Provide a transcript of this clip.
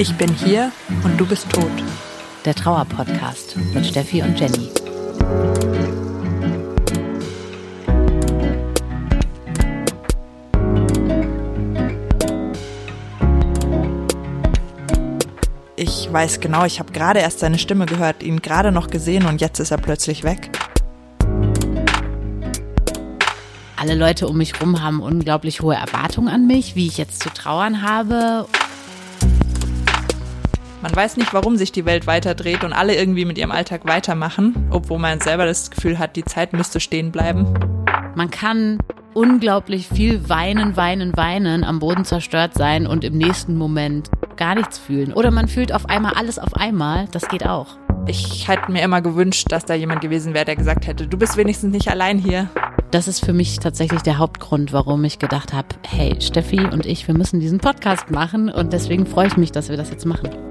Ich bin hier und du bist tot. Der Trauer-Podcast mit Steffi und Jenny. Ich weiß genau, ich habe gerade erst seine Stimme gehört, ihn gerade noch gesehen und jetzt ist er plötzlich weg. Alle Leute um mich rum haben unglaublich hohe Erwartungen an mich, wie ich jetzt zu trauern habe. Man weiß nicht, warum sich die Welt weiterdreht und alle irgendwie mit ihrem Alltag weitermachen, obwohl man selber das Gefühl hat, die Zeit müsste stehen bleiben. Man kann unglaublich viel weinen, weinen, weinen, am Boden zerstört sein und im nächsten Moment gar nichts fühlen. Oder man fühlt auf einmal alles auf einmal. Das geht auch. Ich hätte mir immer gewünscht, dass da jemand gewesen wäre, der gesagt hätte, du bist wenigstens nicht allein hier. Das ist für mich tatsächlich der Hauptgrund, warum ich gedacht habe, hey, Steffi und ich, wir müssen diesen Podcast machen und deswegen freue ich mich, dass wir das jetzt machen.